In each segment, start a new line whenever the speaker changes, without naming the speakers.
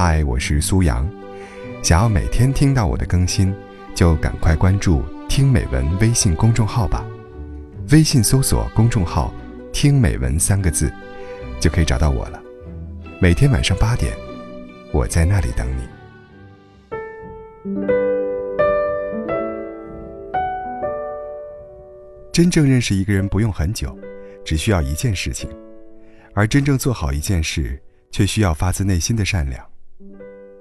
嗨，我是苏阳。想要每天听到我的更新，就赶快关注“听美文”微信公众号吧。微信搜索公众号“听美文”三个字，就可以找到我了。每天晚上八点，我在那里等你。真正认识一个人不用很久，只需要一件事情；而真正做好一件事，却需要发自内心的善良。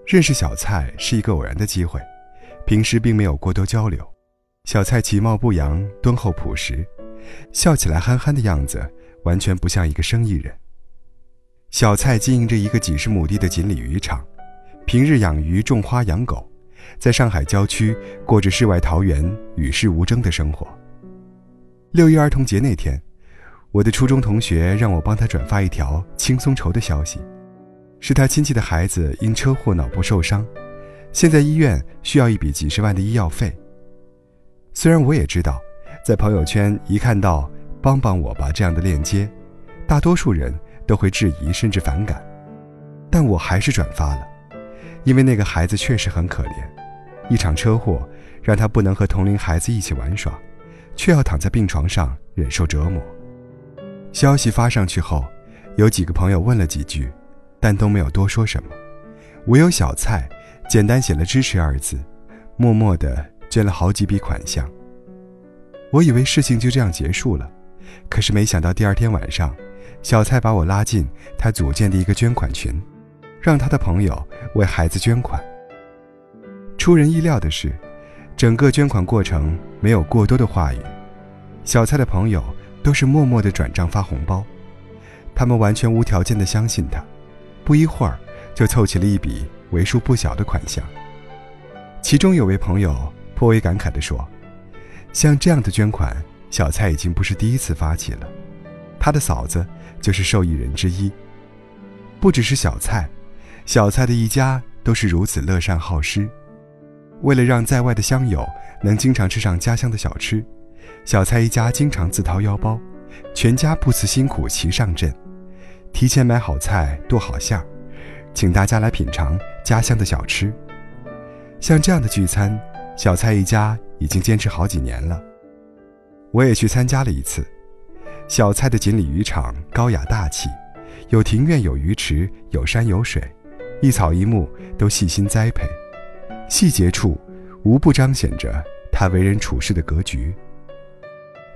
认识小蔡是一个偶然的机会，平时并没有过多交流。小蔡其貌不扬，敦厚朴实，笑起来憨憨的样子，完全不像一个生意人。小蔡经营着一个几十亩地的锦鲤渔场，平日养鱼、种花、养狗，在上海郊区过着世外桃源、与世无争的生活。六一儿童节那天，我的初中同学让我帮他转发一条轻松筹的消息，是他亲戚的孩子因车祸脑部受伤，现在医院需要一笔几十万的医药费。虽然我也知道，在朋友圈一看到“帮帮我吧”这样的链接，大多数人都会质疑甚至反感，但我还是转发了，因为那个孩子确实很可怜，一场车祸让他不能和同龄孩子一起玩耍。却要躺在病床上忍受折磨。消息发上去后，有几个朋友问了几句，但都没有多说什么。唯有小蔡简单写了支持二字，默默地捐了好几笔款项。我以为事情就这样结束了，可是没想到第二天晚上，小蔡把我拉进他组建的一个捐款群，让他的朋友为孩子捐款。出人意料的是。整个捐款过程没有过多的话语，小蔡的朋友都是默默的转账发红包，他们完全无条件的相信他，不一会儿就凑齐了一笔为数不小的款项。其中有位朋友颇为感慨地说：“像这样的捐款，小蔡已经不是第一次发起了，他的嫂子就是受益人之一。不只是小蔡，小蔡的一家都是如此乐善好施。”为了让在外的乡友能经常吃上家乡的小吃，小蔡一家经常自掏腰包，全家不辞辛苦齐上阵，提前买好菜剁好馅儿，请大家来品尝家乡的小吃。像这样的聚餐，小蔡一家已经坚持好几年了。我也去参加了一次。小蔡的锦鲤渔场高雅大气，有庭院有鱼池有山有水，一草一木都细心栽培。细节处，无不彰显着他为人处事的格局。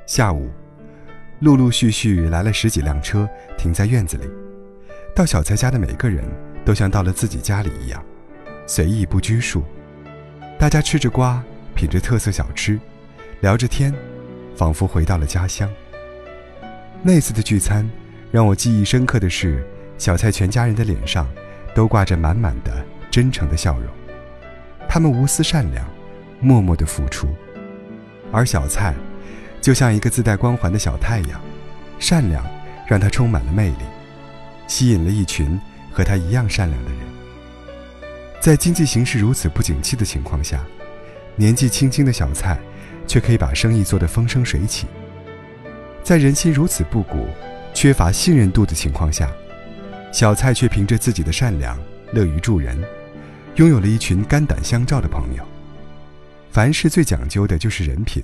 下午，陆陆续续来了十几辆车，停在院子里。到小蔡家的每个人都像到了自己家里一样，随意不拘束。大家吃着瓜，品着特色小吃，聊着天，仿佛回到了家乡。那次的聚餐，让我记忆深刻的是，小蔡全家人的脸上都挂着满满的真诚的笑容。他们无私善良，默默的付出，而小蔡，就像一个自带光环的小太阳，善良让他充满了魅力，吸引了一群和他一样善良的人。在经济形势如此不景气的情况下，年纪轻轻的小蔡，却可以把生意做得风生水起。在人心如此不古、缺乏信任度的情况下，小蔡却凭着自己的善良，乐于助人。拥有了一群肝胆相照的朋友。凡事最讲究的就是人品。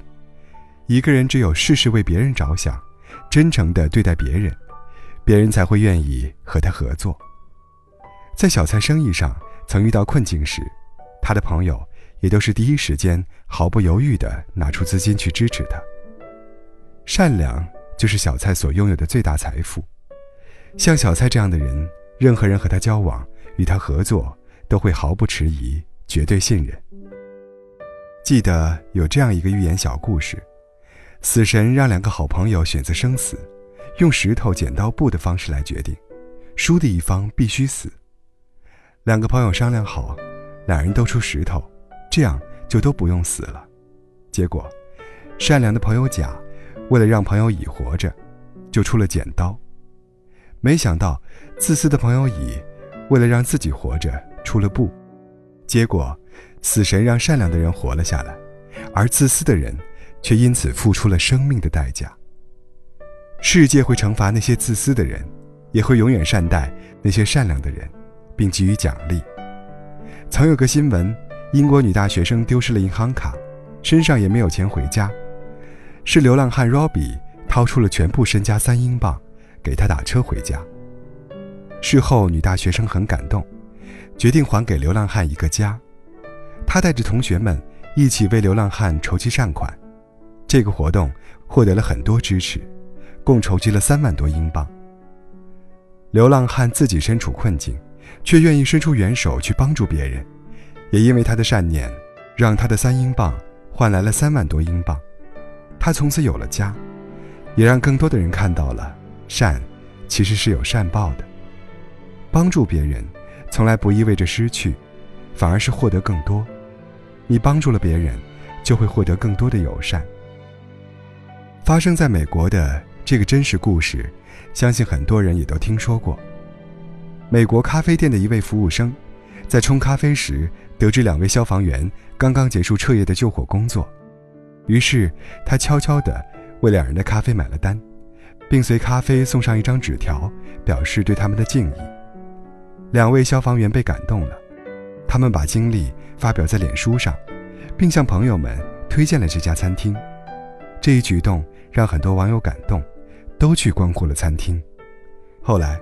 一个人只有事事为别人着想，真诚地对待别人，别人才会愿意和他合作。在小蔡生意上曾遇到困境时，他的朋友也都是第一时间毫不犹豫地拿出资金去支持他。善良就是小蔡所拥有的最大财富。像小蔡这样的人，任何人和他交往，与他合作。都会毫不迟疑，绝对信任。记得有这样一个寓言小故事：死神让两个好朋友选择生死，用石头剪刀布的方式来决定，输的一方必须死。两个朋友商量好，两人都出石头，这样就都不用死了。结果，善良的朋友甲为了让朋友乙活着，就出了剪刀。没想到，自私的朋友乙为了让自己活着。出了布，结果，死神让善良的人活了下来，而自私的人却因此付出了生命的代价。世界会惩罚那些自私的人，也会永远善待那些善良的人，并给予奖励。曾有个新闻，英国女大学生丢失了银行卡，身上也没有钱回家，是流浪汉 Robbie 掏出了全部身家三英镑，给她打车回家。事后，女大学生很感动，决定还给流浪汉一个家。她带着同学们一起为流浪汉筹集善款，这个活动获得了很多支持，共筹集了三万多英镑。流浪汉自己身处困境，却愿意伸出援手去帮助别人，也因为他的善念，让他的三英镑换来了三万多英镑。他从此有了家，也让更多的人看到了善其实是有善报的。帮助别人，从来不意味着失去，反而是获得更多。你帮助了别人，就会获得更多的友善。发生在美国的这个真实故事，相信很多人也都听说过。美国咖啡店的一位服务生，在冲咖啡时得知两位消防员刚刚结束彻夜的救火工作，于是他悄悄地为两人的咖啡买了单，并随咖啡送上一张纸条，表示对他们的敬意。两位消防员被感动了，他们把经历发表在脸书上，并向朋友们推荐了这家餐厅。这一举动让很多网友感动，都去光顾了餐厅。后来，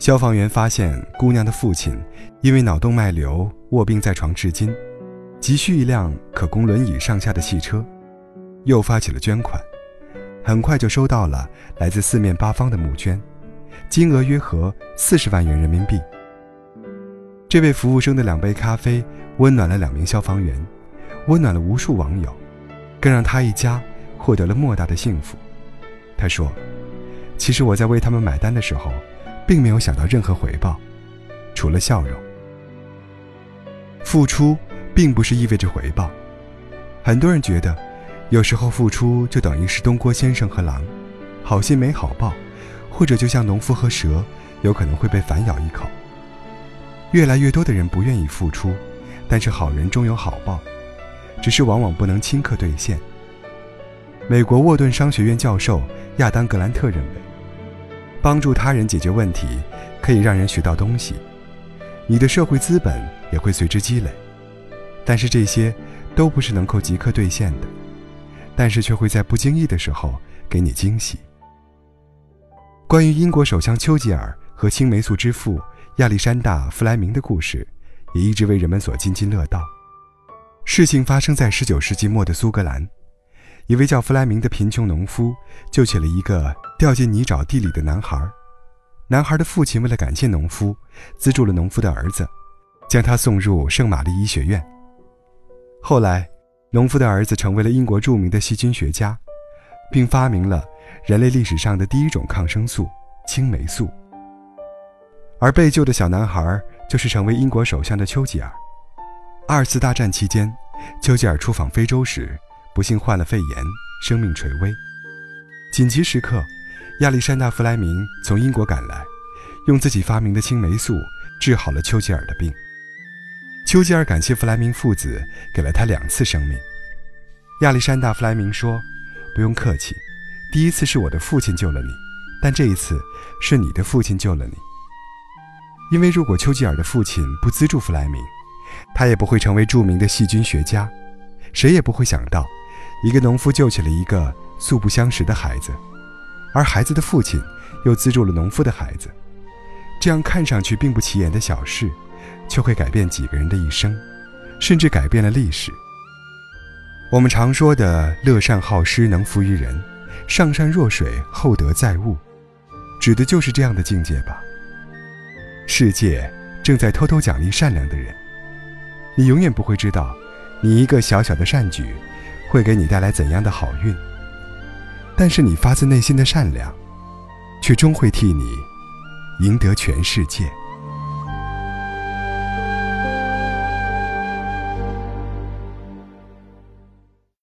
消防员发现姑娘的父亲因为脑动脉瘤卧病在床至今，急需一辆可供轮椅上下的汽车，又发起了捐款，很快就收到了来自四面八方的募捐，金额约合四十万元人民币。这位服务生的两杯咖啡温暖了两名消防员，温暖了无数网友，更让他一家获得了莫大的幸福。他说：“其实我在为他们买单的时候，并没有想到任何回报，除了笑容。付出并不是意味着回报。很多人觉得，有时候付出就等于是东郭先生和狼，好心没好报，或者就像农夫和蛇，有可能会被反咬一口。”越来越多的人不愿意付出，但是好人终有好报，只是往往不能顷刻兑现。美国沃顿商学院教授亚当·格兰特认为，帮助他人解决问题可以让人学到东西，你的社会资本也会随之积累，但是这些都不是能够即刻兑现的，但是却会在不经意的时候给你惊喜。关于英国首相丘吉尔和青霉素之父。亚历山大·弗莱明的故事也一直为人们所津津乐道。事情发生在19世纪末的苏格兰，一位叫弗莱明的贫穷农夫救起了一个掉进泥沼地里的男孩。男孩的父亲为了感谢农夫，资助了农夫的儿子，将他送入圣玛丽医学院。后来，农夫的儿子成为了英国著名的细菌学家，并发明了人类历史上的第一种抗生素——青霉素。而被救的小男孩就是成为英国首相的丘吉尔。二次大战期间，丘吉尔出访非洲时，不幸患了肺炎，生命垂危。紧急时刻，亚历山大·弗莱明从英国赶来，用自己发明的青霉素治好了丘吉尔的病。丘吉尔感谢弗莱明父子给了他两次生命。亚历山大·弗莱明说：“不用客气，第一次是我的父亲救了你，但这一次是你的父亲救了你。”因为如果丘吉尔的父亲不资助弗莱明，他也不会成为著名的细菌学家。谁也不会想到，一个农夫救起了一个素不相识的孩子，而孩子的父亲又资助了农夫的孩子。这样看上去并不起眼的小事，却会改变几个人的一生，甚至改变了历史。我们常说的“乐善好施，能服于人；上善若水，厚德载物”，指的就是这样的境界吧。世界正在偷偷奖励善良的人，你永远不会知道，你一个小小的善举，会给你带来怎样的好运。但是你发自内心的善良，却终会替你赢得全世界。